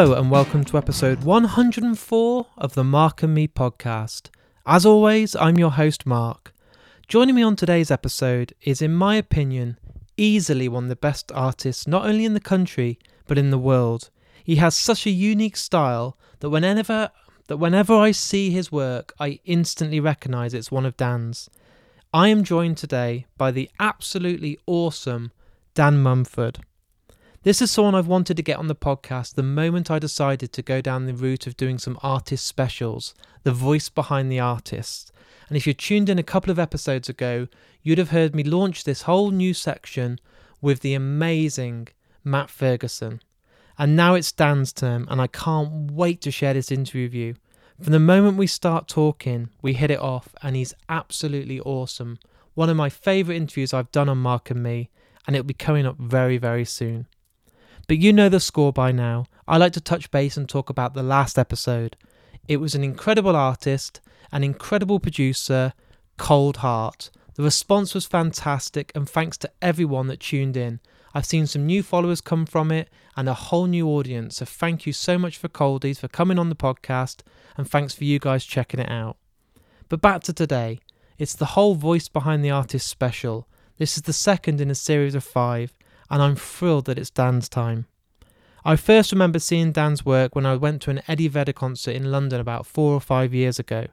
Hello, and welcome to episode 104 of the Mark and Me podcast. As always, I'm your host, Mark. Joining me on today's episode is, in my opinion, easily one of the best artists not only in the country but in the world. He has such a unique style that whenever that whenever I see his work, I instantly recognize it's one of Dan's. I am joined today by the absolutely awesome Dan Mumford. This is someone I've wanted to get on the podcast the moment I decided to go down the route of doing some artist specials, the voice behind the artist. And if you tuned in a couple of episodes ago, you'd have heard me launch this whole new section with the amazing Matt Ferguson. And now it's Dan's turn, and I can't wait to share this interview with you. From the moment we start talking, we hit it off, and he's absolutely awesome. One of my favourite interviews I've done on Mark and Me, and it'll be coming up very, very soon. But you know the score by now. I like to touch base and talk about the last episode. It was an incredible artist, an incredible producer, Cold Heart. The response was fantastic, and thanks to everyone that tuned in. I've seen some new followers come from it and a whole new audience. So thank you so much for Coldies for coming on the podcast, and thanks for you guys checking it out. But back to today. It's the whole voice behind the artist special. This is the second in a series of five, and I'm thrilled that it's Dan's time. I first remember seeing Dan's work when I went to an Eddie Vedder concert in London about four or five years ago.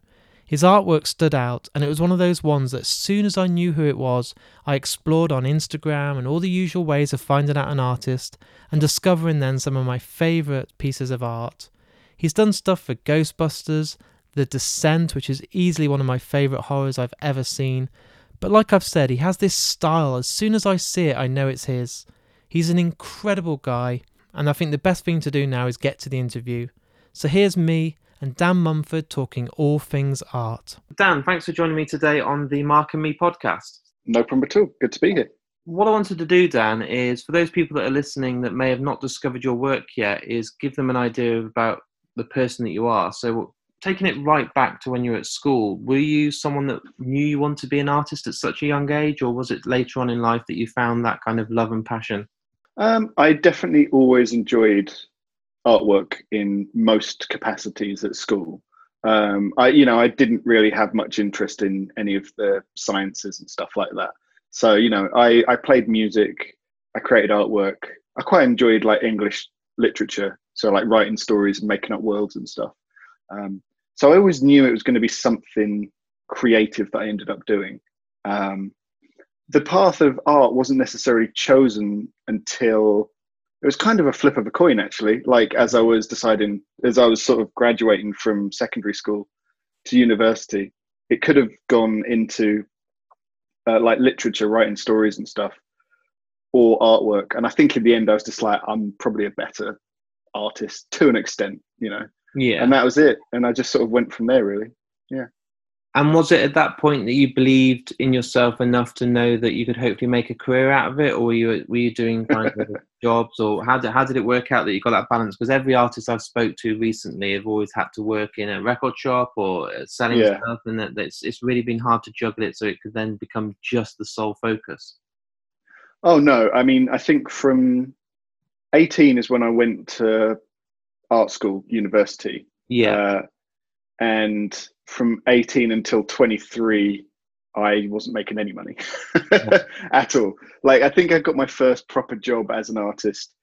His artwork stood out, and it was one of those ones that as soon as I knew who it was, I explored on Instagram and all the usual ways of finding out an artist and discovering then some of my favourite pieces of art. He's done stuff for Ghostbusters, The Descent, which is easily one of my favourite horrors I've ever seen, but like I've said, he has this style. As soon as I see it, I know it's his. He's an incredible guy, and I think the best thing to do now is get to the interview. So here's me and Dan Mumford talking all things art. Dan, thanks for joining me today on the Mark and Me podcast. No problem at all. Good to be here. What I wanted to do, Dan, is for those people that are listening that may have not discovered your work yet, is give them an idea about the person that you are. So, taking it right back to when you were at school, were you someone that knew you wanted to be an artist at such a young age, or was it later on in life that you found that kind of love and passion? Um, I definitely always enjoyed artwork in most capacities at school. Um, I, you know, I didn't really have much interest in any of the sciences and stuff like that. So, you know, I, I played music, I created artwork. I quite enjoyed like English literature, so like writing stories and making up worlds and stuff. Um, so I always knew it was going to be something creative that I ended up doing. Um, the path of art wasn't necessarily chosen until it was kind of a flip of a coin actually. Like as i was deciding as i was sort of graduating from secondary school to university it could have gone into uh, like literature writing stories and stuff or artwork. And i think in the end i was just like i'm probably a better artist to an extent you know Yeah. and that was it and i just sort of went from there really yeah And was it at that point that you believed in yourself enough to know that you could hopefully make a career out of it, or were you were you doing kind of jobs, or how did how did it work out that you got that balance? Because every artist I've spoke to recently have always had to work in a record shop or uh, selling Yeah. stuff, and that it's it's really been hard to juggle it so it could then become just the sole focus. Oh no, I mean, I think from 18 is when I went to art school, university. Yeah, Uh, and from 18 until 23, I wasn't making any money at all. Like, I think I got my first proper job as an artist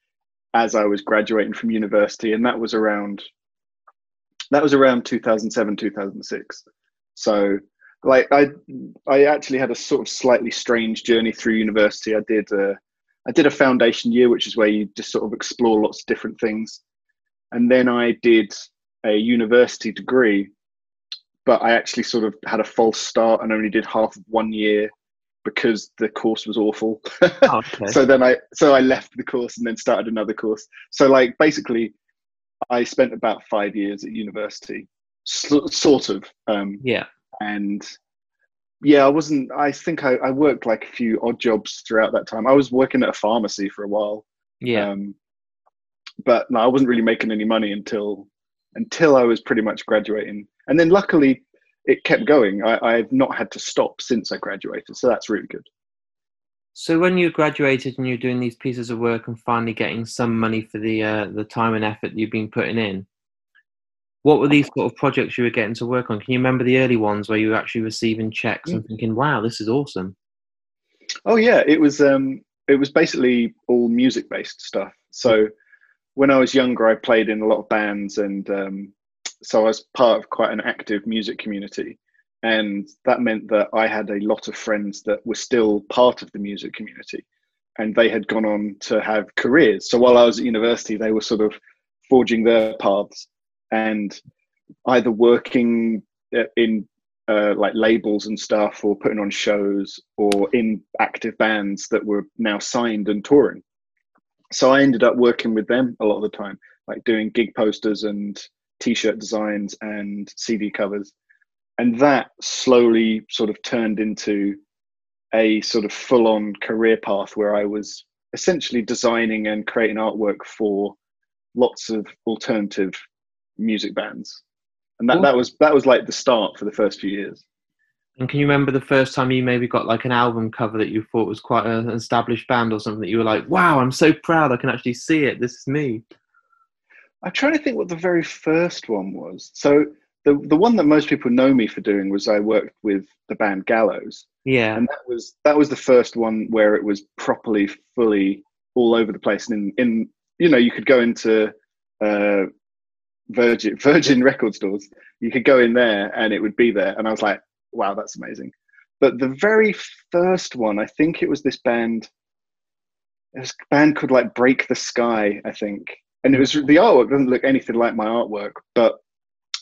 as I was graduating from university, and that was around that was around 2007, 2006. So, like, I I actually had a sort of slightly strange journey through university. I did a I did a foundation year, which is where you just sort of explore lots of different things, and then I did a university degree, but I actually sort of had a false start and only did half of one year because the course was awful. Oh, okay. so then I so I left the course and then started another course. So like basically, I spent about five years at university, so, sort of, um, yeah, and yeah, I wasn't. I think I, I worked like a few odd jobs throughout that time. I was working at a pharmacy for a while, yeah. um, but no, I wasn't really making any money until until I was pretty much graduating. And then luckily, it kept going. I, I've not had to stop since I graduated, so that's really good. So when you graduated and you're doing these pieces of work and finally getting some money for the uh, the time and effort you've been putting in, what were these sort of projects you were getting to work on? Can you remember the early ones where you were actually receiving checks and thinking, "Wow, this is awesome"? Oh yeah, it was. Um, it was basically all music based stuff. So when I was younger, I played in a lot of bands, and um, so I was part of quite an active music community. And that meant that I had a lot of friends that were still part of the music community, and they had gone on to have careers. So while I was at university, they were sort of forging their paths and either working uh, in uh, like labels and stuff or putting on shows or in active bands that were now signed and touring so i ended up working with them a lot of the time like doing gig posters and t-shirt designs and cd covers. And that slowly sort of turned into a sort of full-on career path where i was essentially designing and creating artwork for lots of alternative music bands. And that, that was that was like the start for the first few years and can you remember the first time you maybe got like an album cover that you thought was quite an established band or something that you were like wow i'm so proud i can actually see it this is me i'm trying to think what the very first one was. So the, the one that most people know me for doing was i worked with the band gallows. Yeah. And that was that was the first one where it was properly fully all over the place. And in, in you know you could go into uh, Virgin Virgin record stores. You could go in there and it would be there, and I was like, wow, that's amazing. But the very first one, I think it was this band. It was a band called like Break the Sky, I think, and it was the artwork doesn't look anything like my artwork, but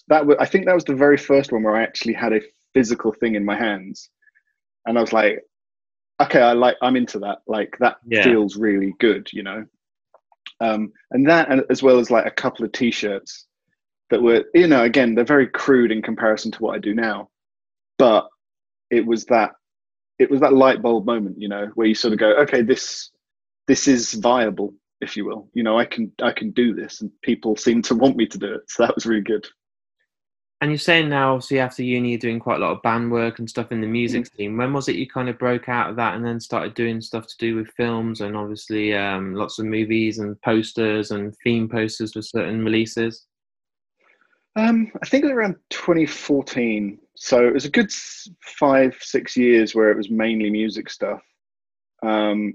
that was I think that was the very first one where I actually had a physical thing in my hands, and I was like, okay, I like I'm into that. Like that yeah. feels really good, you know. Um, and that, as well as like a couple of T-shirts that were you know again they're very crude in comparison to what i do now but it was that it was that light bulb moment you know where you sort of go okay this this is viable if you will. You know i can i can do this and people seem to want me to do it. So that was really good. And you're saying now obviously after uni you're doing quite a lot of band work and stuff in the music mm-hmm. scene. When was it you kind of broke out of that and then started doing stuff to do with films and obviously um, lots of movies and posters and theme posters for certain releases? Um, I think it was around 2014. So it was a good five, six years where it was mainly music stuff. Um,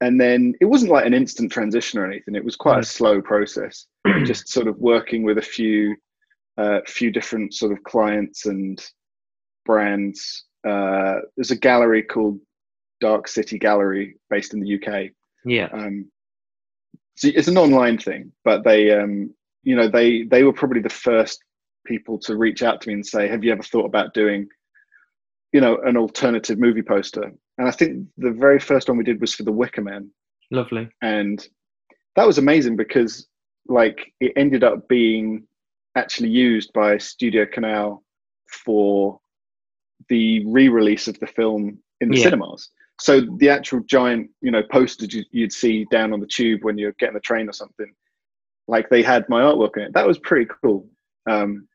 and then it wasn't like an instant transition or anything. It was quite a mm. slow process, just sort of working with a few, uh, few different sort of clients and brands. Uh, there's a gallery called Dark City Gallery based in the UK. Yeah. Um, so it's an online thing, but they um, you know they they were probably the first people to reach out to me and say have you ever thought about doing you know an alternative movie poster and i think the very first one we did was for the wicker man lovely and that was amazing because like it ended up being actually used by studio canal for the re-release of the film in the yeah. cinemas so the actual giant you know posters you'd see down on the tube when you're getting the train or something like they had my artwork in it. That was pretty cool. Um,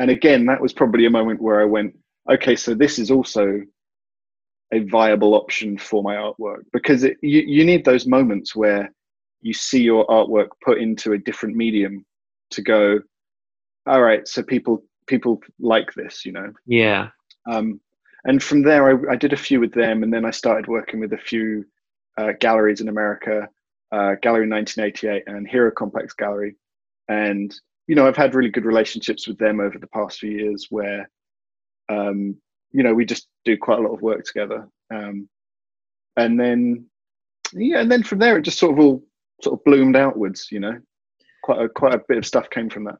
and again, that was probably a moment where I went, okay, so this is also a viable option for my artwork because it, you, you need those moments where you see your artwork put into a different medium to go, all right, so people people like this, you know. Yeah. Um, and from there, I, I did a few with them, and then I started working with a few uh, galleries in America uh, Gallery 1988 and Hero Complex Gallery. And, you know, I've had really good relationships with them over the past few years where, um, you know, we just do quite a lot of work together. Um, and then, yeah, and then from there, it just sort of all sort of bloomed outwards, you know, quite a, quite a bit of stuff came from that.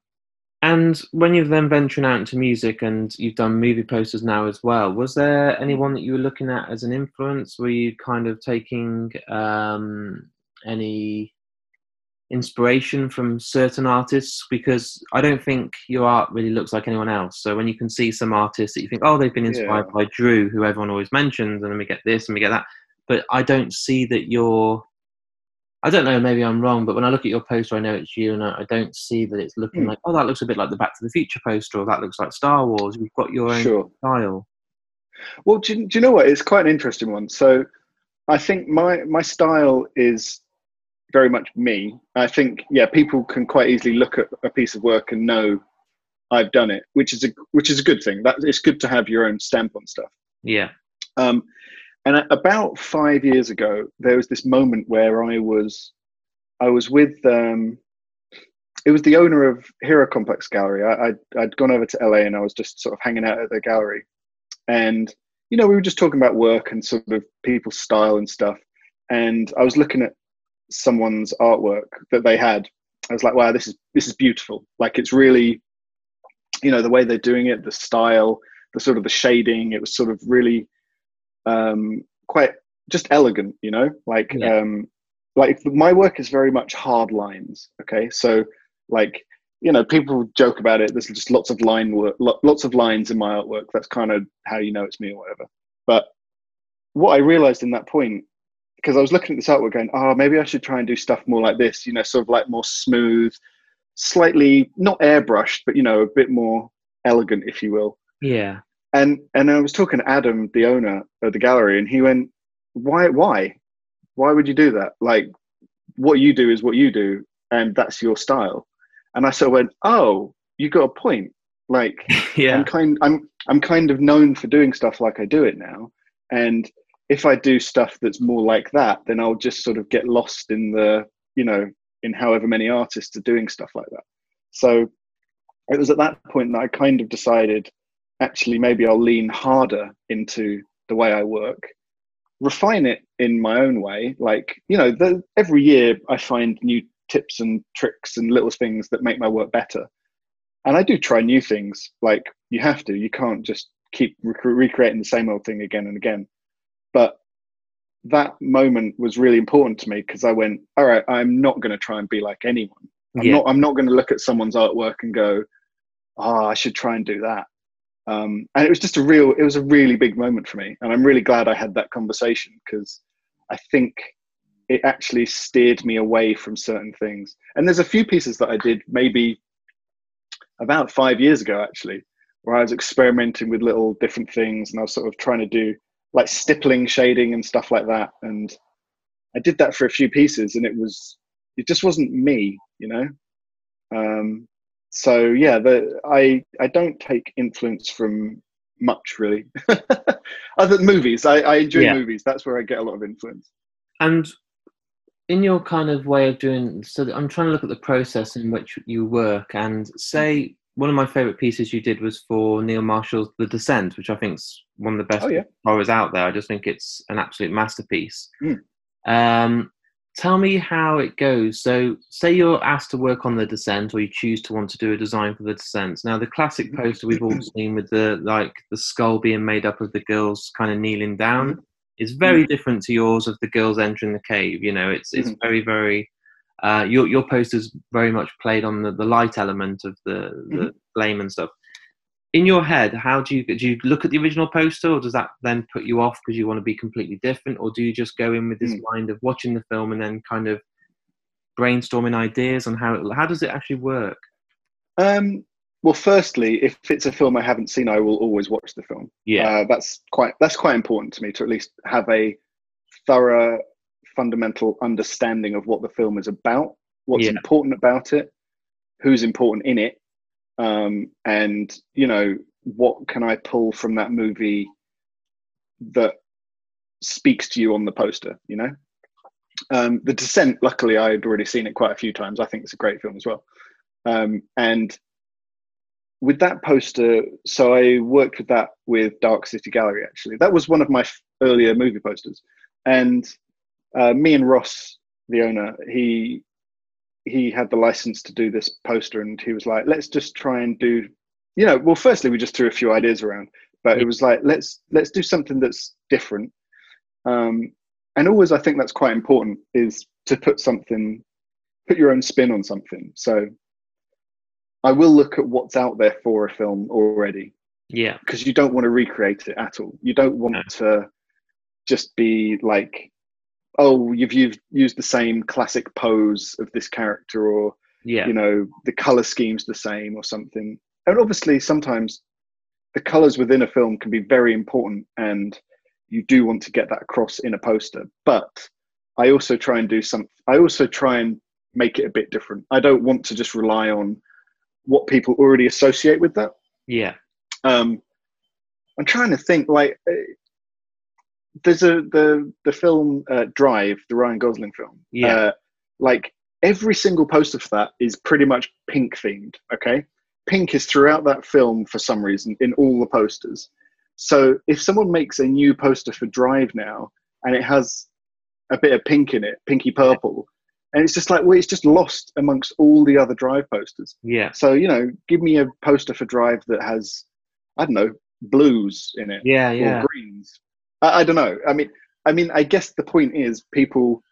And when you've then venturing out into music and you've done movie posters now as well, was there anyone that you were looking at as an influence? Were you kind of taking um, any inspiration from certain artists because I don't think your art really looks like anyone else. So when you can see some artists that you think, oh, they've been inspired yeah. by Drew, who everyone always mentions, and then we get this and we get that, but I don't see that you're. I don't know, maybe I'm wrong, but when I look at your poster, I know it's you, and I don't see that it's looking mm. like, oh, that looks a bit like the Back to the Future poster, or that looks like Star Wars. You've got your own sure. style. Well, do you, do you know what? It's quite an interesting one. So I think my my style is very much me. I think yeah, people can quite easily look at a piece of work and know I've done it, which is a which is a good thing. That it's good to have your own stamp on stuff. Yeah. Um, and about five years ago, there was this moment where I was I was with um, it was the owner of Hero Complex Gallery. I, I'd, I'd gone over to LA and I was just sort of hanging out at the gallery, and you know we were just talking about work and sort of people's style and stuff. And I was looking at someone's artwork that they had. I was like, wow, this is this is beautiful. Like it's really, you know, the way they're doing it, the style, the sort of the shading. It was sort of really um, quite just elegant, you know, like Yeah. um, like my work is very much hard lines. Okay, so like you know, people joke about it. There's just lots of line work, lo- lots of lines in my artwork. That's kind of how you know it's me or whatever. But what I realized in that point, because I was looking at this artwork going, oh, maybe I should try and do stuff more like this, you know, sort of like more smooth, slightly not airbrushed, but you know, a bit more elegant, if you will Yeah. and and I was talking to Adam, the owner of the gallery, and he went, "Why? Why? Why would you do that? Like, what you do is what you do, and that's your style." And I sort of went, "Oh, you got a point. Like, Yeah. I'm kind, I'm I'm kind of known for doing stuff like I do it now, and if I do stuff that's more like that, then I'll just sort of get lost in the, you know, in however many artists are doing stuff like that. So it was at that point that I kind of decided actually maybe I'll lean harder into the way I work, refine it in my own way. Like, you know, the, every year I find new tips and tricks and little things that make my work better. And I do try new things. Like, you have to, you can't just keep rec- recreating the same old thing again and again. But that moment was really important to me because I went, all right, I'm not going to try and be like anyone. I'm Yeah. not. I'm not going to look at someone's artwork and go, "Oh, I should try and do that." Um, and it was just a real. It was a really big moment for me, and I'm really glad I had that conversation because I think it actually steered me away from certain things. And there's a few pieces that I did maybe about five years ago, actually, where I was experimenting with little different things, and I was sort of trying to do like stippling shading and stuff like that. And I did that for a few pieces, and it was it just wasn't me, you know. Um, so yeah, the I I don't take influence from much really, other than movies. I, I enjoy Yeah. movies. That's where I get a lot of influence. And in your kind of way of doing, so I'm trying to look at the process in which you work. And say one of my favorite pieces you did was for Neil Marshall's The Descent, which I think's one of the best Oh, yeah. horrors out there. I just think it's an absolute masterpiece. Mm. Um, tell me how it goes. So, say you're asked to work on The Descent, or you choose to want to do a design for The Descent. Now, the classic poster we've all seen with the like the skull being made up of the girls kind of kneeling down is very different to yours of the girls entering the cave. You know, it's it's Mhm. very very. Uh, your your poster's very much played on the, the light element of the the flame and stuff. In your head, how do you do? You look at the original poster, or does that then put you off because you want to be completely different, or do you just go in with this Mm. mind of watching the film and then kind of brainstorming ideas on how it, how does it actually work? Um, well, firstly, if it's a film I haven't seen, I will always watch the film. Yeah, Uh, that's quite that's quite important to me to at least have a thorough, fundamental understanding of what the film is about, what's Yeah. important about it, who's important in it, um, and you know what can I pull from that movie that speaks to you on the poster. You know, um, The Descent. Luckily, I had already seen it quite a few times. I think it's a great film as well, um, and with that poster, so I worked with that with Dark City Gallery. Actually, that was one of my f- earlier movie posters, and uh, me and Ross, the owner, he he had the license to do this poster, and he was like, "Let's just try and do." You know, well, firstly, we just threw a few ideas around, but it was like, "Let's let's do something that's different." Um, and always, I think that's quite important is to put something, put your own spin on something. So I will look at what's out there for a film already yeah, because you don't want to recreate it at all. You don't want No. to just be like, oh, you've used, used the same classic pose of this character, or yeah, you know, the color scheme's the same, or something. And obviously, sometimes the colors within a film can be very important, and you do want to get that across in a poster. But I also try and do some. I also try and make it a bit different. I don't want to just rely on what people already associate with that. Yeah. Um, I'm trying to think like there's a the the film uh, Drive, the Ryan Gosling film. Yeah. Uh, like every single poster for that is pretty much pink themed. Okay, pink is throughout that film for some reason in all the posters. So if someone makes a new poster for Drive now and it has a bit of pink in it, pinky purple, and it's just like well, it's just lost amongst all the other Drive posters. Yeah. So you know, give me a poster for Drive that has I don't know blues in it Yeah. Yeah. or greens. I, I don't know. I mean, I mean, I guess the point is people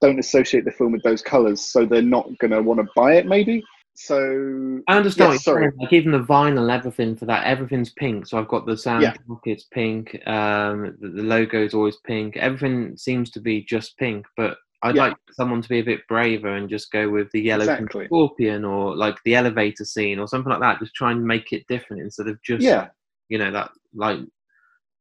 don't associate the film with those colors, so they're not going to want to buy it. Maybe. So I understand. Yeah, sorry. Like even the vinyl, everything for that, everything's pink. So I've got the sound Yeah. pockets pink. Um, the, the logo is always pink. Everything seems to be just pink. But I'd Yeah. like someone to be a bit braver and just go with the yellow Exactly. scorpion or like the elevator scene or something like that. Just try and make it different instead of just yeah, you know that like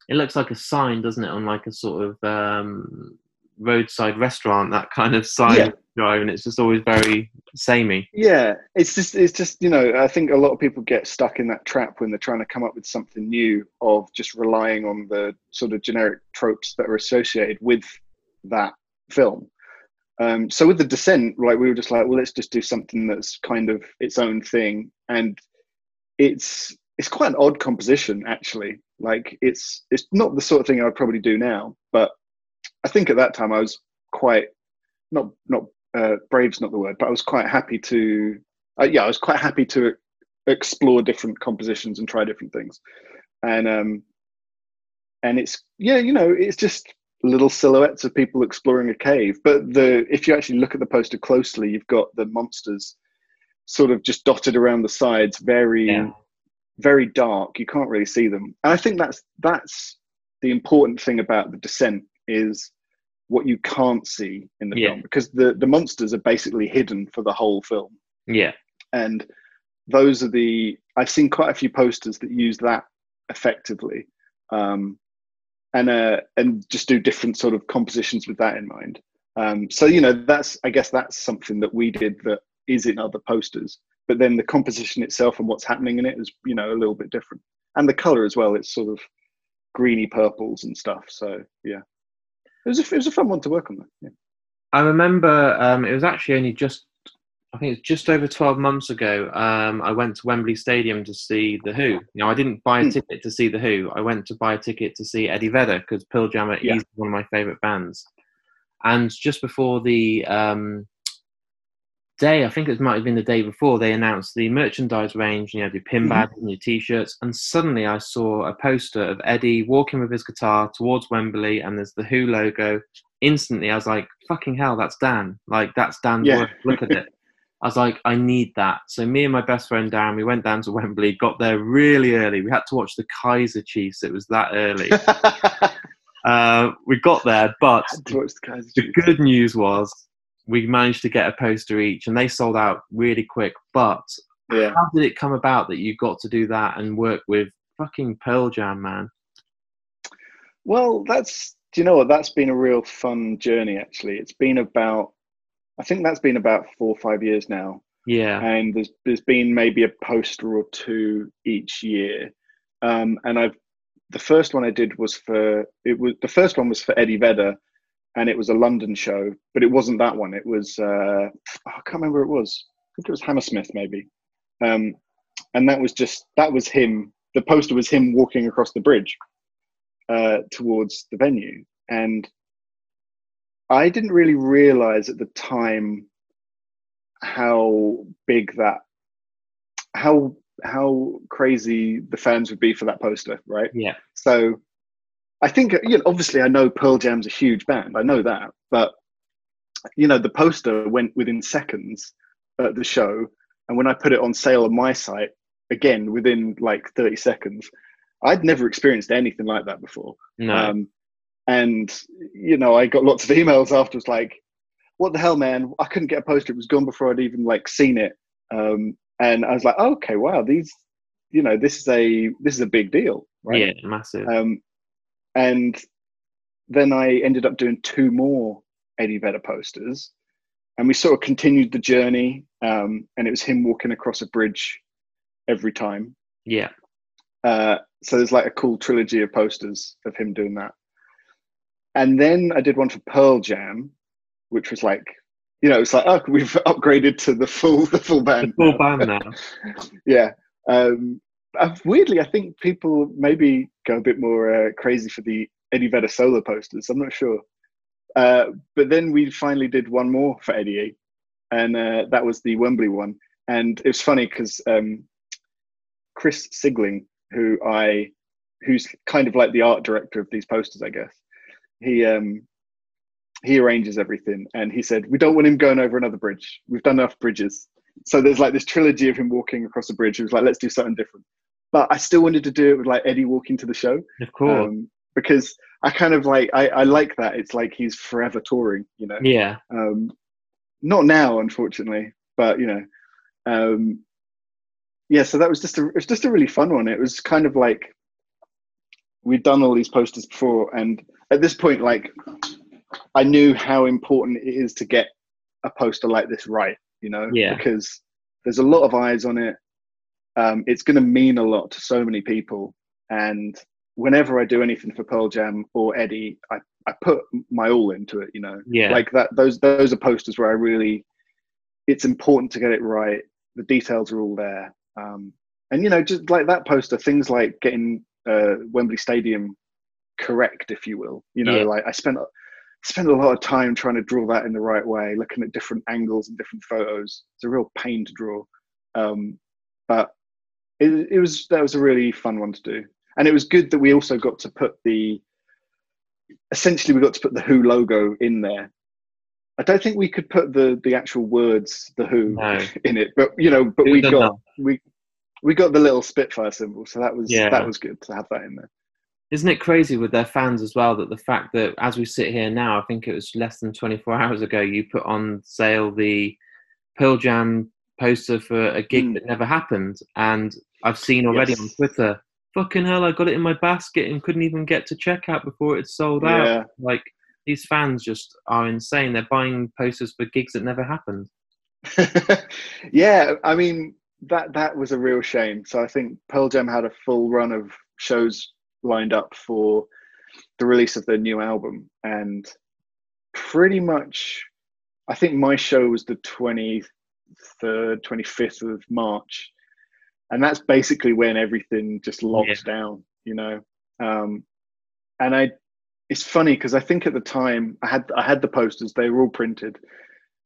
it looks like a sign, doesn't it, on like a sort of um, roadside restaurant, that kind of sign Yeah. drive, and it's just always very samey. yeah. It's just, it's just, you know, I think a lot of people get stuck in that trap when they're trying to come up with something new of just relying on the sort of generic tropes that are associated with that film. Um, so with the descent, like we were just like, well, let's just do something that's kind of its own thing, and it's it's quite an odd composition actually. Like it's it's not the sort of thing I'd probably do now, but I think at that time I was quite not not uh, brave's not the word, but I was quite happy to uh, yeah I was quite happy to explore different compositions and try different things, and um and it's yeah you know it's just little silhouettes of people exploring a cave. But the if you actually look at the poster closely, you've got the monsters sort of just dotted around the sides, very Yeah. Very dark. You can't really see them. And I think that's that's the important thing about the descent is what you can't see in the Yeah. film because the the monsters are basically hidden for the whole film Yeah, and those are the i've seen quite a few posters that use that effectively um, and uh, and just do different sort of compositions with that in mind um, so you know that's i guess that's something that we did that is in other posters but then the composition itself and what's happening in it is you know a little bit different and the color as well it's sort of greeny purples and stuff so yeah it was a, it was a fun one to work on that yeah. I remember um, it was actually only just, I think it's just over 12 months ago. Um, I went to Wembley Stadium to see The Who. You know, I didn't buy a Hmm. ticket to see The Who. I went to buy a ticket to see Eddie Vedder because Pearl Jam are Yeah. easily one of my favourite bands. And just before the um, day, I think it might have been the day before, they announced the merchandise range. You know, your pin Mhm. badges and your t-shirts. And suddenly, I saw a poster of Eddie walking with his guitar towards Wembley, and there's the Who logo. Instantly, I was like, "Fucking hell, that's Dan! Like that's Dan's Yeah. work. Look at it." I was like, "I need that." So me and my best friend Darren, we went down to Wembley, got there really early. We had to watch the Kaiser Chiefs. It was that early. uh, we got there, but the the good news was we managed to get a poster each and they sold out really quick but yeah how did it come about that you got to do that and work with fucking pearl jam man Well, that's do you know what? That's been a real fun journey. Actually, it's been about I think that's been about four or five years now, yeah and there's there's been maybe a poster or two each year. Um, and I've the first one I did was for it was the first one was for Eddie Vedder, and it was a London show, but it wasn't that one. It was uh, I can't remember it was. I think it was Hammersmith maybe, um, and that was just that was him. The poster was him walking across the bridge uh, towards the venue, and I didn't really realize at the time how big that how how crazy the fans would be for that poster, right? yeah So I think you know, obviously I know Pearl Jam's a huge band. I know that, but you know the poster went within seconds at the show, and when I put it on sale on my site, again within like thirty seconds, I'd never experienced anything like that before. no Um, and you know, I got lots of emails afterwards like, "What the hell, man? I couldn't get a poster; it was gone before I'd even like seen it." Um, and I was like, oh, "Okay, wow, these, you know, this is a this is a big deal, right?" yeah massive Um, and then I ended up doing two more Eddie Vedder posters, and we sort of continued the journey. Um, and it was him walking across a bridge every time. Yeah. Uh, so there's like a cool trilogy of posters of him doing that. And then I did one for Pearl Jam, which was like, you know, it's like, oh, we've upgraded to the full the full band. The full band now. yeah. Um, uh, weirdly, I think people maybe go a bit more uh, crazy for the Eddie Vedder solo posters. I'm not sure. Uh, but then we finally did one more for Eddie, and uh, that was the Wembley one. And it was funny because um, Chris Sigling, who I, who's kind of like the art director of these posters, I guess, he um, he arranges everything, and he said we don't want him going over another bridge. We've done enough bridges. So there's like this trilogy of him walking across a bridge. Was like, let's do something different. But I still wanted to do it with like Eddie walking to the show. Of course. Um, because I kind of like I, I like that. It's like he's forever touring, you know. Yeah. Um, not now, unfortunately, but you know, um, yeah. So that was just a it was just a really fun one. It was kind of like we'd done all these posters before, and at this point, like I knew how important it is to get a poster like this right, you know, yeah. because there's a lot of eyes on it. Um, it's going to mean a lot to so many people, and whenever I do anything for Pearl Jam or Eddie, I, I put my all into it, you know. Yeah. Like that those those are posters where I really it's important to get it right. The details are all there. Um, and you know, just like that poster, things like getting uh, Wembley Stadium correct, if you will. You know, Yeah. like I spent spent a lot of time trying to draw that in the right way, looking at different angles and different photos. It's a real pain to draw. Um, but it, it was that was a really fun one to do and it was good that we also got to put the essentially we got to put the who logo in there i don't think we could put the the actual words the who No. in it but you know but It we got enough. we we got the little spitfire symbol so that was Yeah. that was good to have that in there Isn't it crazy with their fans as well that the fact that as we sit here now, I think it was less than 24 hours ago, you put on sale the Pearl Jam poster for a gig Mm. that never happened. And I've seen already Yes. on Twitter, fucking hell, I got it in my basket and couldn't even get to checkout before it sold out. yeah Like, these fans just are insane. They're buying posters for gigs that never happened. yeah i mean that that was a real shame so i think pearl jam had a full run of shows lined up for the release of their new album and pretty much i think my show was the 23rd 25th of march and that's basically when everything just locked down you know um and i it's funny because i think at the time i had i had the posters they were all printed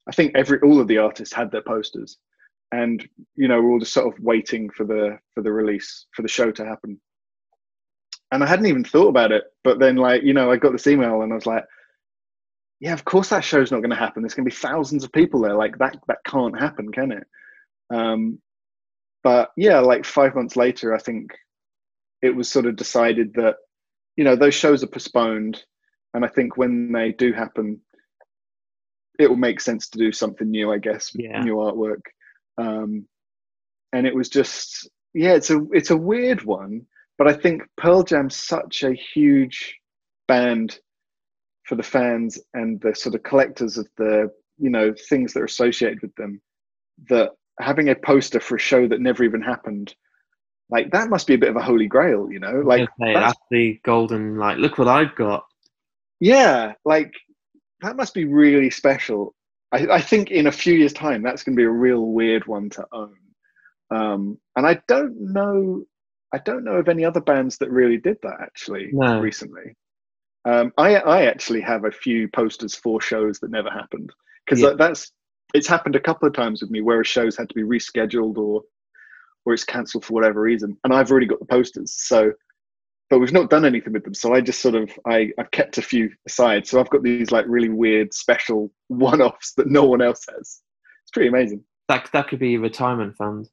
I think every all of the artists had their posters, and you know we're all just sort of waiting for the for the release for the show to happen. And I hadn't even thought about it, but then like you know I got this email and I was like, yeah, of course that show's not going to happen. There's going to be thousands of people there. Like that that can't happen, can it? Um, but yeah, like five months later, I think it was sort of decided that you know those shows are postponed, and I think when they do happen, it will make sense to do something new, I guess, Yeah. new artwork. Um, and it was just, yeah, it's a it's a weird one, but I think Pearl Jam's such a huge band for the fans and the sort of collectors of the you know things that are associated with them that having a poster for a show that never even happened like that must be a bit of a holy grail you know like Okay, that's that's the golden, like, look what I've got. yeah like that must be really special I, I think in a few years time that's going to be a real weird one to own um, and i don't know i don't know of any other bands that really did that actually No. recently um, I, I actually have a few posters for shows that never happened because Yeah. that's it's happened a couple of times with me where a show's had to be rescheduled or or it's cancelled for whatever reason. And i've already got the posters so but we've not done anything with them. So i just sort of i i've kept a few aside. So i've got these like really weird special one-offs that no one else has. It's pretty amazing. That, that could be a retirement fund.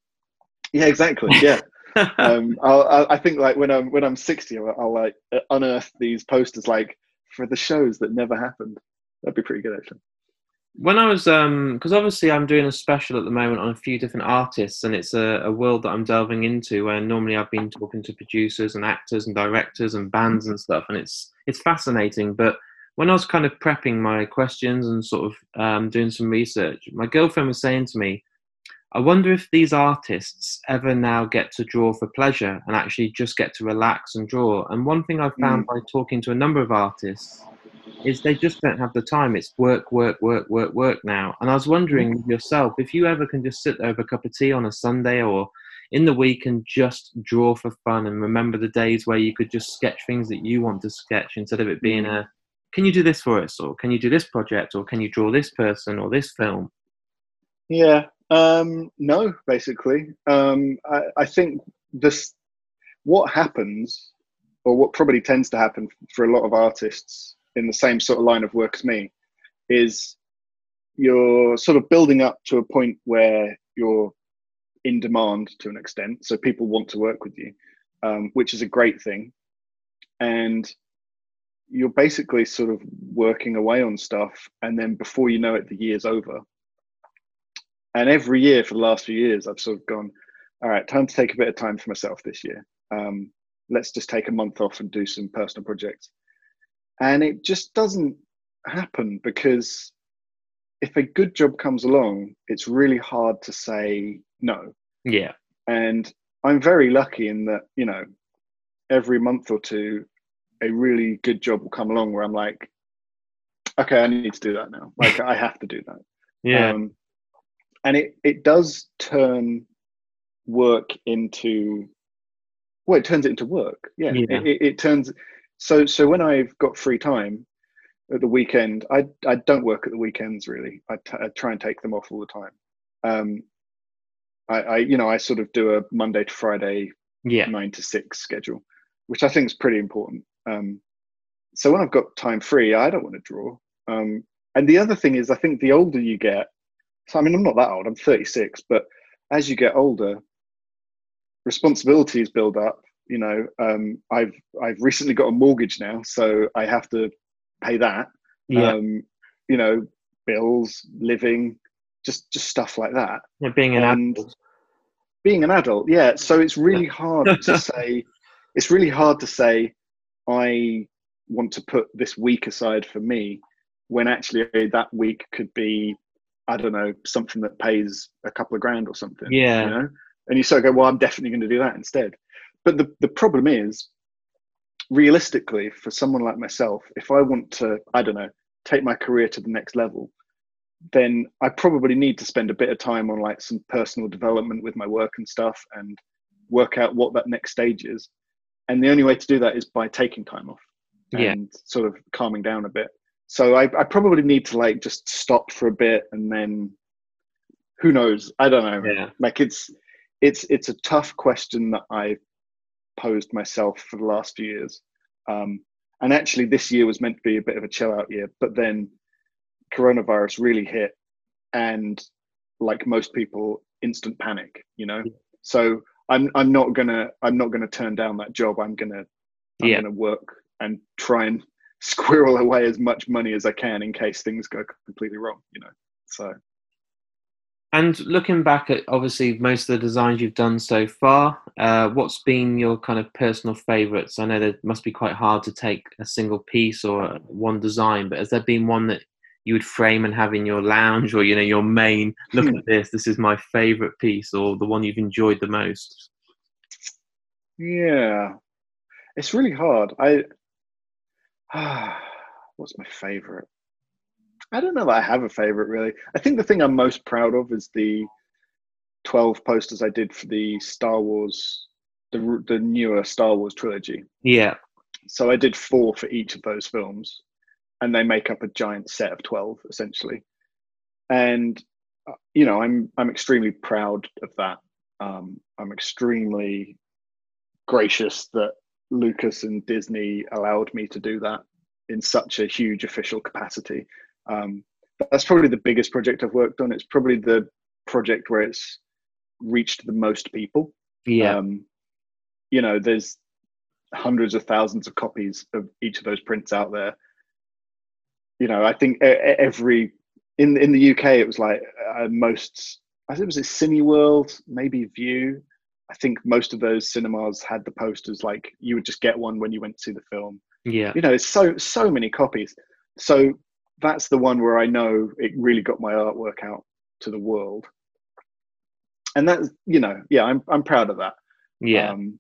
yeah exactly. Yeah. Um I'll, I'll i think like when i'm when i'm 60 i'll, I'll like unearth these posters like for the shows that never happened. That'd be pretty good actually when I was, because obviously I'm doing a special at the moment on a few different artists, and it's a, a world that I'm delving into. Where normally I've been talking to producers and actors and directors and bands and stuff, and it's it's fascinating. But when I was kind of prepping my questions and sort of um, doing some research, my girlfriend was saying to me, I wonder if these artists ever now get to draw for pleasure and actually just get to relax and draw. And one thing I've found mm. by talking to a number of artists is they just don't have the time. It's work, work, work, work, work now. And I was wondering mm. yourself if you ever can just sit over a cup of tea on a Sunday or in the week and just draw for fun and remember the days where you could just sketch things that you want to sketch instead of it being a can you do this for us or can you do this project or can you draw this person or this film yeah um, no basically um, I, I, think this what happens or what probably tends to happen for a lot of artists in the same sort of line of work as me is you're sort of building up to a point where you're in demand to an extent so people want to work with you um, which is a great thing. And you're basically sort of working away on stuff and then before you know it the year's over. And every year for the last few years i've sort of gone all right time to take a bit of time for myself this year. Um, let's just take a month off and do some personal projects and it just doesn't happen because if a good job comes along it's really hard to say no yeah and i'm very lucky in that you know every month or two a really good job will come along where I'm like, okay, I need to do that now. Like I have to do that. Yeah. Um, and it it does turn work into well, it turns it into work. Yeah. yeah. It, it, it, turns so so when I've got free time at the weekend, I I don't work at the weekends really. I, t- I try and take them off all the time. Um, I, I you know I sort of do a Monday to Friday yeah nine to six schedule, which I think is pretty important. Um, so when I've got time free, I don't want to draw. Um, and the other thing is, I think the older you get, so I mean, I'm not that old, I'm 36, but as you get older, responsibilities build up. You know, um, I've I've recently got a mortgage now, so I have to pay that. Yeah. Um, you know, bills, living, just just stuff like that. Yeah, being an and adult. Being an adult, yeah. So it's really hard to say. It's really hard to say I want to put this week aside for me when actually that week could be I don't know something that pays a couple of grand or something. Yeah. You know, and you sort of go, well, I'm definitely going to do that instead. But the the problem is, realistically, for someone like myself, if I want to, I don't know, take my career to the next level, then I probably need to spend a bit of time on like some personal development with my work and stuff, and work out what that next stage is and the only way to do that is by taking time off and yeah. sort of calming down a bit so I, I probably need to like just stop for a bit and then who knows i don't know yeah. like it's it's it's a tough question that i posed myself for the last few years um, and actually this year was meant to be a bit of a chill out year but then coronavirus really hit and like most people instant panic you know yeah. so I'm I'm not gonna I'm not gonna turn down that job. I'm gonna I'm yeah. gonna work and try and squirrel away as much money as I can in case things go completely wrong. You know, so. And looking back at obviously most of the designs you've done so far, uh, what's been your kind of personal favourites? I know that must be quite hard to take a single piece or one design, but has there been one that you would frame and have in your lounge or you know your main look at this this is my favorite piece or the one you've enjoyed the most? Yeah. It's really hard. I ah, what's my favorite i don't know that i have a favorite really. I think the thing i'm most proud of is the 12 posters i did for the star wars the, the newer star wars trilogy. Yeah. So i did four for each of those films and they make up a giant set of 12 essentially. And uh, you know i'm i'm extremely proud of that. Um, i'm extremely gracious that lucas and disney allowed me to do that in such a huge official capacity um, that's probably the biggest project i've worked on it's probably the project where it's reached the most people yeah um, you know there's hundreds of thousands of copies of each of those prints out there you know, I think every in in the UK, it was like uh, most. I think it was at Cineworld, maybe Vue. I think most of those cinemas had the posters. Like you would just get one when you went to see the film. Yeah. You know, it's so so many copies. So that's the one where I know it really got my artwork out to the world. And that's you know, yeah, I'm I'm proud of that. Yeah. Um,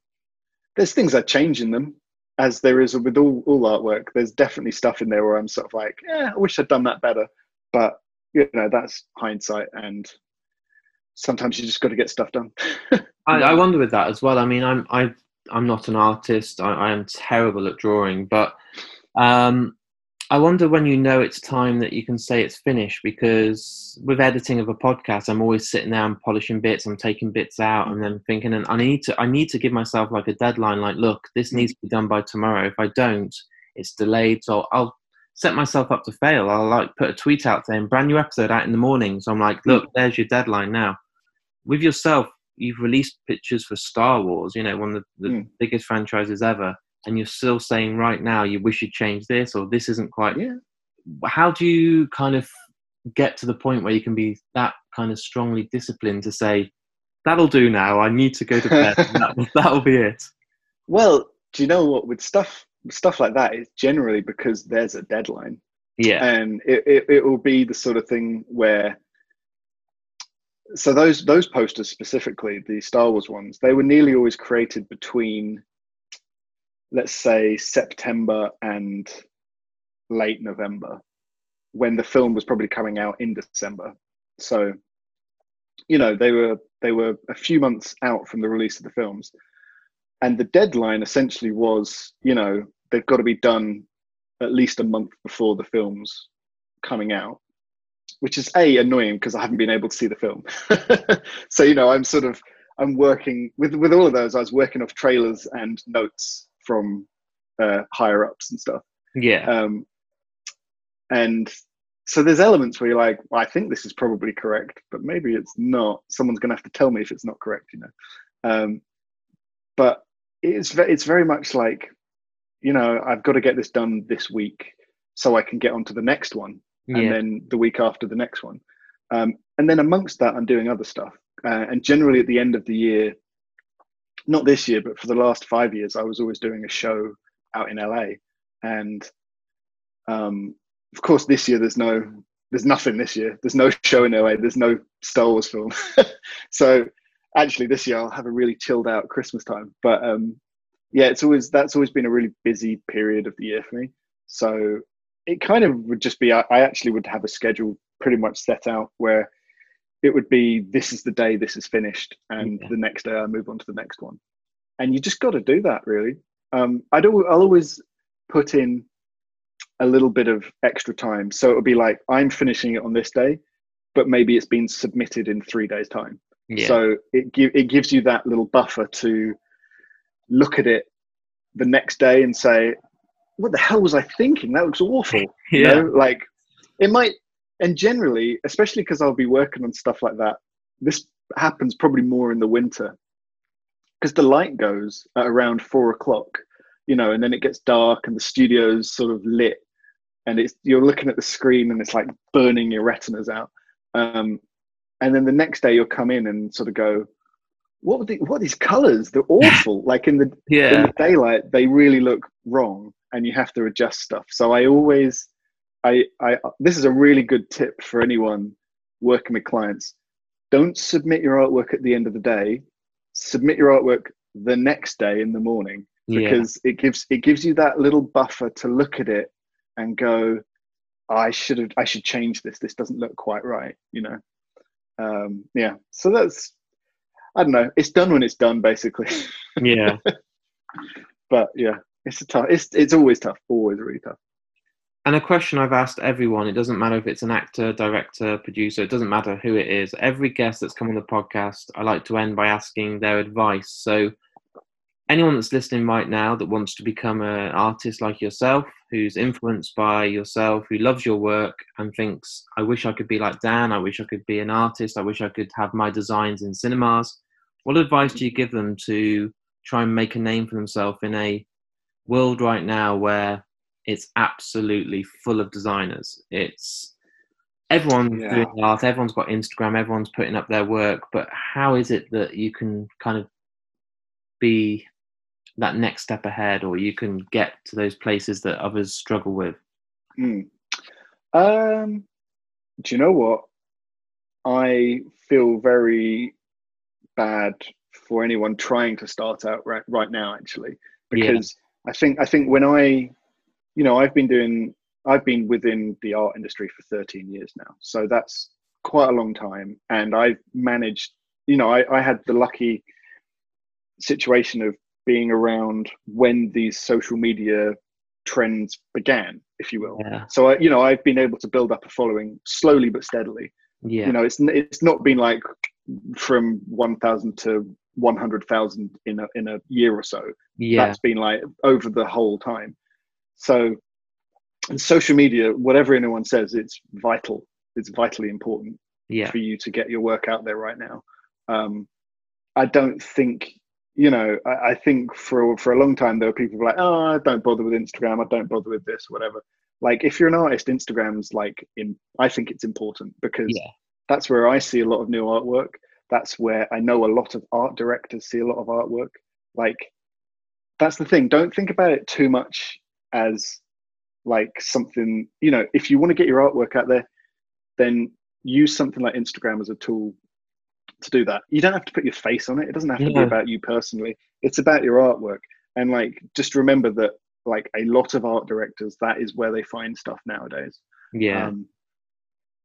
there's things I change in them, as there is with all, all artwork. There's definitely stuff in there where I'm sort of like, yeah, I wish I'd done that better. But you know, that's hindsight, and sometimes you just got to get stuff done. I, I wonder with that as well. I mean, I'm I I'm not an artist. I, I am terrible at drawing, but um, I wonder when you know it's time that you can say it's finished. Because with editing of a podcast, I'm always sitting there and polishing bits. I'm taking bits out and then thinking, and I need to I need to give myself like a deadline. Like, look, this needs to be done by tomorrow. If I don't, it's delayed. So I'll set myself up to fail. I'll like put a tweet out saying brand new episode out in the morning. So I'm like, look, there's your deadline now. With yourself, you've released pictures for Star Wars, you know, one of the, the Mm. biggest franchises ever, and you're still saying right now you wish you'd change this or this isn't quite. yeah. How do you kind of get to the point where you can be that kind of strongly disciplined to say, that'll do now. I need to go to bed. that, that'll be it. Well, do you know what? With stuff stuff like that, it's generally because there's a deadline. Yeah. and it, it, it will be the sort of thing where so those those posters specifically the star wars ones they were nearly always created between let's say september and late november when the film was probably coming out in december so you know they were they were a few months out from the release of the films and the deadline essentially was you know they've got to be done at least a month before the film's coming out, which is a annoying because I haven't been able to see the film. so you know, I'm sort of I'm working with with all of those. I was working off trailers and notes from uh, higher ups and stuff. Yeah. Um, and so there's elements where you're like, well, I think this is probably correct, but maybe it's not. Someone's going to have to tell me if it's not correct, you know. Um, but it's it's very much like, you know, I've got to get this done this week so I can get on to the next one, and yeah. then the week after the next one. Um, and then amongst that, I'm doing other stuff. Uh, and generally at the end of the year, not this year, but for the last five years, I was always doing a show out in LA. And um, of course, this year there's no, there's nothing this year. There's no show in LA. There's no Star Wars film. so actually, this year I'll have a really chilled out Christmas time. But um, yeah, it's always that's always been a really busy period of the year for me. So it kind of would just be I, I actually would have a schedule pretty much set out where it would be this is the day this is finished and Yeah. the next day i move on to the next one and you just got to do that really um, i don't i'll always put in a little bit of extra time so it'll be like i'm finishing it on this day but maybe it's been submitted in three days time yeah. so it, gi- it gives you that little buffer to look at it the next day and say what the hell was i thinking that looks awful you yeah. know like it might and generally especially because i'll be working on stuff like that this happens probably more in the winter. Because the light goes at around four o'clock you know and then it gets dark and the studio's sort of lit and it's you're looking at the screen and it's like burning your retinas out. Um, and then the next day you'll come in and sort of go what were the, what are these colors they're awful. Like in the in the daylight they really look wrong and you have to adjust stuff. So i always i i this is a really good tip for anyone working with clients don't submit your artwork at the end of the day submit your artwork the next day in the morning Yeah. because it gives it gives you that little buffer to look at it and go i should have i should change this this doesn't look quite right you know um yeah so that's i don't know it's done when it's done basically yeah. but yeah, it's a tough. It's it's always tough. Always really tough. And a question I've asked everyone, it doesn't matter if it's an actor, director, producer, it doesn't matter who it is. Every guest that's come on the podcast, I like to end by asking their advice. So, anyone that's listening right now that wants to become an artist like yourself, who's influenced by yourself, who loves your work and thinks, I wish I could be like Dan, I wish I could be an artist, I wish I could have my designs in cinemas, what advice do you give them to try and make a name for themselves in a world right now where it's absolutely full of designers. It's everyone's Yeah. doing art, everyone's got Instagram, everyone's putting up their work, but how is it that you can kind of be that next step ahead or you can get to those places that others struggle with? Hmm. Um, do you know what? I feel very bad for anyone trying to start out right right now, actually, Yeah. because I think I think when I, you know, I've been doing I've been within the art industry for 13 years now, so that's quite a long time, and I've managed. You know, I, I had the lucky situation of being around when these social media trends began, if you will. Yeah. So I, you know, I've been able to build up a following slowly but steadily. Yeah. You know, it's it's not been like from one thousand to one hundred thousand in a in a year or so. yeah. That's been like over the whole time. So, and social media, whatever anyone says, it's vital. It's vitally important Yeah. for you to get your work out there right now. Um, I don't think, you know, I, I think for for a long time there were people like, oh, I don't bother with Instagram, I don't bother with this, whatever. Like if you're an artist, Instagram's like in. I think it's important because Yeah. that's where I see a lot of new artwork. That's where I know a lot of art directors see a lot of artwork. Like that's the thing. Don't think about it too much as like something, you know, if you want to get your artwork out there, then use something like Instagram as a tool to do that. You don't have to put your face on it. It doesn't have to be about you personally. It's about your artwork. And like just remember that like a lot of art directors, that is where they find stuff nowadays. Yeah. Um,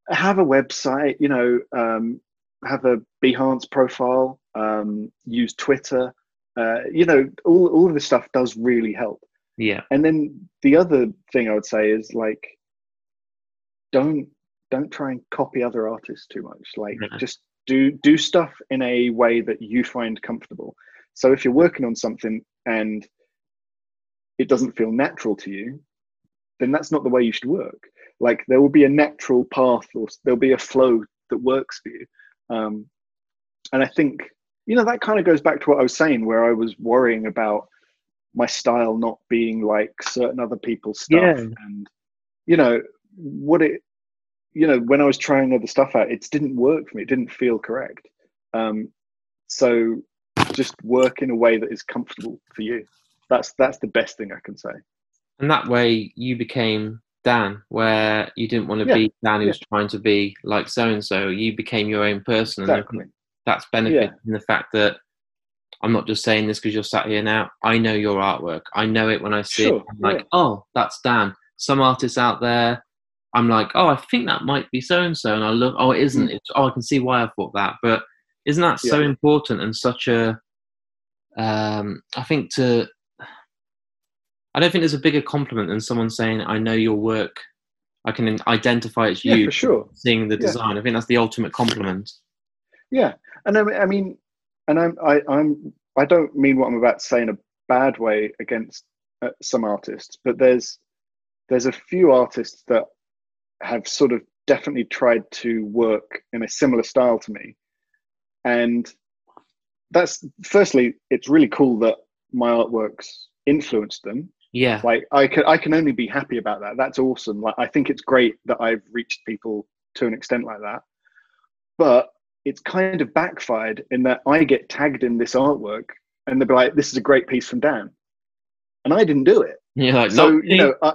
have a website, you know, um, have a Behance profile, um, use Twitter. Uh, you know, all, all of this stuff does really help. Yeah. And then the other thing I would say is like, don't don't try and copy other artists too much. Like, No. just do do stuff in a way that you find comfortable. So if you're working on something and it doesn't feel natural to you, then that's not the way you should work. Like there will be a natural path or there'll be a flow that works for you. Um, and I think, you know, that kind of goes back to what I was saying, where I was worrying about my style not being like certain other people's stuff. Yeah. And, you know, what it, you know, when I was trying other stuff out, it didn't work for me. It didn't feel correct. Um, so just work in a way that is comfortable for you. That's that's the best thing I can say. And that way you became Dan, where you didn't want to Yeah, be Dan who was trying to be like so and so. You became your own person. And Exactly. think that's benefit in the fact that I'm not just saying this because you're sat here now. I know your artwork. I know it when I see Sure, it. I'm like, yeah. oh, that's Dan. Some artists out there, I'm like, oh, I think that might be so and so. And I look, oh, it isn't. It's, oh, I can see why I thought that. But isn't that so important and such a, um, I think to, I don't think there's a bigger compliment than someone saying, I know your work. I can identify it's you Yeah, for sure. seeing the Yeah. design. I think that's the ultimate compliment. Yeah, and I mean, I mean, and I'm, I, I'm, I don't mean what I'm about to say in a bad way against uh, some artists, but there's, there's a few artists that have sort of definitely tried to work in a similar style to me, and that's firstly, it's really cool that my artworks influenced them. Yeah. Like I can, I can only be happy about that. That's awesome. Like I think it's great that I've reached people to an extent like that, but it's kind of backfired in that I get tagged in this artwork and they'll be like, "This is a great piece from Dan," and I didn't do it. You're like, So "Not you know, uh,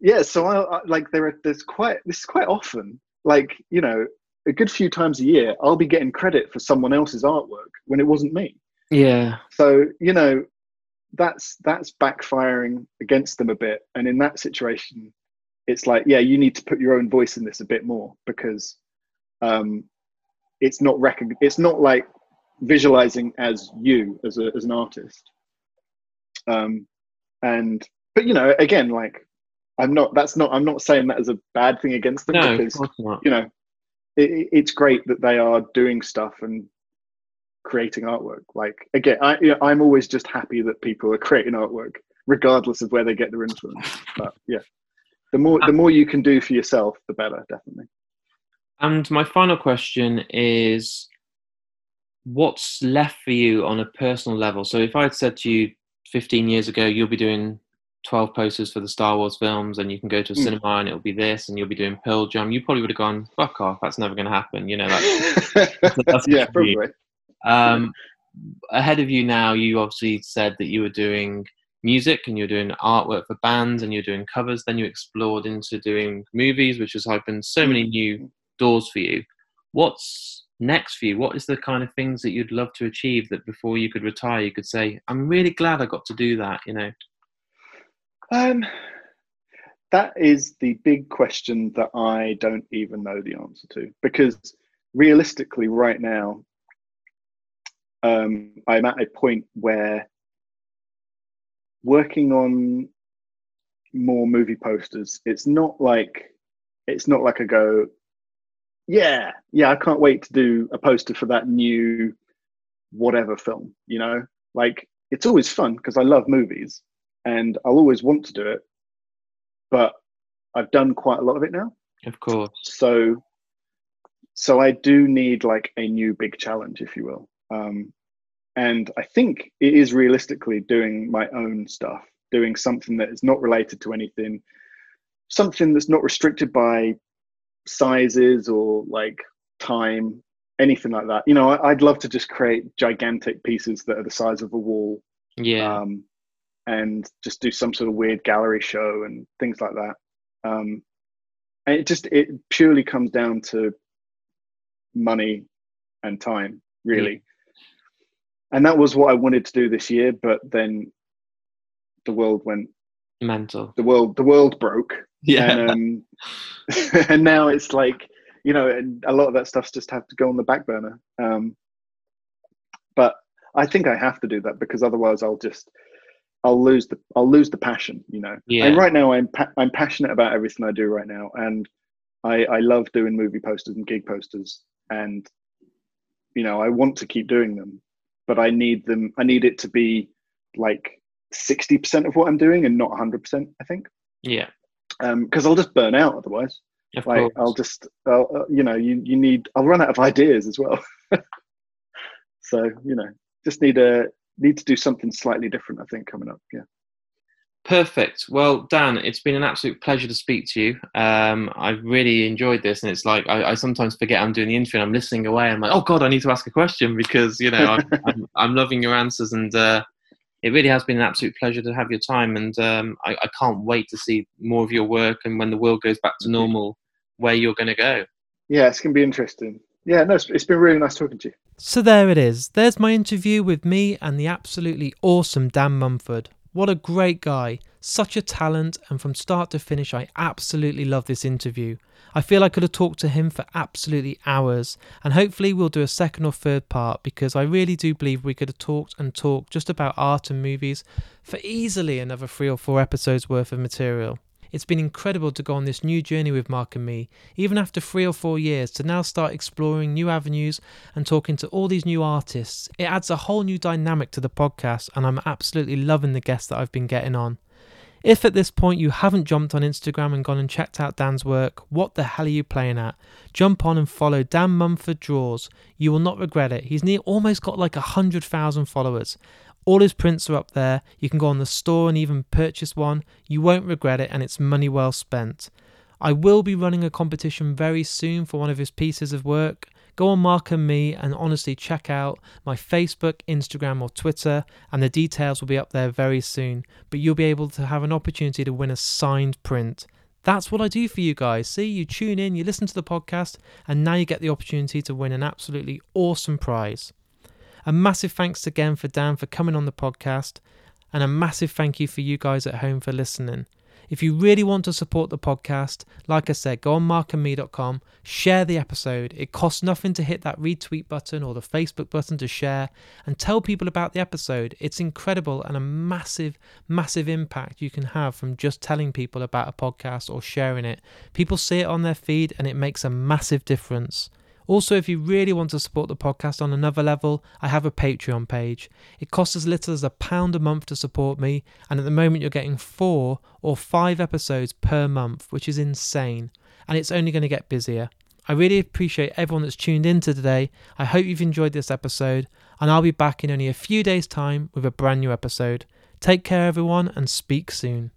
yeah. So I, I like there are there's quite this is quite often like you know a good few times a year I'll be getting credit for someone else's artwork when it wasn't me. yeah. So you know that's that's backfiring against them a bit, and in that situation, it's like yeah, you need to put your own voice in this a bit more because um, it's not recog- It's not like visualizing as you as a as an artist. Um, and but you know again like I'm not that's not I'm not saying that as a bad thing against them No, because you know it, it- it's great that they are doing stuff and creating artwork. Like again I, you know, i'm always just happy that people are creating artwork regardless of where they get their influence. But yeah the more the more you can do for yourself the better definitely And my final question is what's left for you on a personal level? So if I had said to you 15 years ago, you'll be doing 12 posters for the Star Wars films, and you can go to a Mm. cinema and it'll be this, and you'll be doing Pearl Jam, you probably would have gone, fuck off, that's never going to happen. You know, that's, that's yeah, probably. um, ahead of you now, you obviously said that you were doing music and you're doing artwork for bands and you're doing covers. Then you explored into doing movies, which has opened so many new doors for you. What's next for you? What is the kind of things that you'd love to achieve that before you could retire, you could say, I'm really glad I got to do that, you know? Um, that is the big question that I don't even know the answer to because realistically, right now, um, I'm at a point where working on more movie posters, it's not like it's not like I go, yeah, yeah, I can't wait to do a poster for that new whatever film, you know? Like it's always fun because I love movies and I'll always want to do it, but I've done quite a lot of it now. Of course. So, so I do need like a new big challenge, if you will. Um, and I think it is realistically doing my own stuff, doing something that is not related to anything, something that's not restricted by sizes or like time, anything like that. You know, I, I'd love to just create gigantic pieces that are the size of a wall Yeah. um, and just do some sort of weird gallery show and things like that. Um, and it just it purely comes down to money and time, really. And that was what I wanted to do this year, but then the world went, Mental. the world, the world broke, Yeah. and um, and now it's like you know, and a lot of that stuff's just have to go on the back burner. Um, but I think I have to do that because otherwise I'll just I'll lose the I'll lose the passion, you know. Yeah. And right now I'm pa- I'm passionate about everything I do right now, and I I love doing movie posters and gig posters, and you know I want to keep doing them, but I need them. I need it to be like sixty percent of what I'm doing and not hundred percent. I think yeah. because I'll just burn out otherwise. Of Like course. I'll just I'll, uh, you know you you need I'll run out of ideas as well. so you know just need a need to do something slightly different. I think coming up. Yeah. Perfect. Well, Dan, it's been an absolute pleasure to speak to you. Um, I've really enjoyed this, and it's like I, I sometimes forget I'm doing the interview. and I'm listening away. I'm like, oh god, I need to ask a question because you know I'm, I'm, I'm loving your answers, and uh, it really has been an absolute pleasure to have your time. And um, I, I can't wait to see more of your work, and when the world goes back to normal, where you're going to go. Yeah, it's gonna be interesting. Yeah, no, it's, it's been really nice talking to you. So there it is. There's my interview with me and the absolutely awesome Dan Mumford. What a great guy. Such a talent, and from start to finish, I absolutely love this interview. I feel I could have talked to him for absolutely hours, and hopefully, we'll do a second or third part because I really do believe we could have talked and talked just about art and movies for easily another three or four episodes worth of material. It's been incredible to go on this new journey with Mark and me, even after three or four years, to now start exploring new avenues and talking to all these new artists. It adds a whole new dynamic to the podcast, and I'm absolutely loving the guests that I've been getting on. If at this point you haven't jumped on Instagram and gone and checked out Dan's work, what the hell are you playing at? Jump on and follow Dan Mumford Draws. You will not regret it. He's near almost got like a hundred thousand followers. All his prints are up there. You can go on the store and even purchase one. You won't regret it, and it's money well spent. I will be running a competition very soon for one of his pieces of work. Go on Mark and me and honestly check out my Facebook, Instagram, or Twitter, and the details will be up there very soon. But you'll be able to have an opportunity to win a signed print. That's what I do for you guys. See, you tune in, you listen to the podcast, and now you get the opportunity to win an absolutely awesome prize. A massive thanks again for Dan for coming on the podcast, and a massive thank you for you guys at home for listening. If you really want to support the podcast, like I said, go on markandme.com, share the episode. It costs nothing to hit that retweet button or the Facebook button to share and tell people about the episode. It's incredible and a massive, massive impact you can have from just telling people about a podcast or sharing it. People see it on their feed and it makes a massive difference. Also, if you really want to support the podcast on another level, I have a Patreon page. It costs as little as a pound a month to support me, and at the moment you're getting four or five episodes per month, which is insane, and it's only going to get busier. I really appreciate everyone that's tuned in to today. I hope you've enjoyed this episode, and I'll be back in only a few days' time with a brand new episode. Take care, everyone, and speak soon.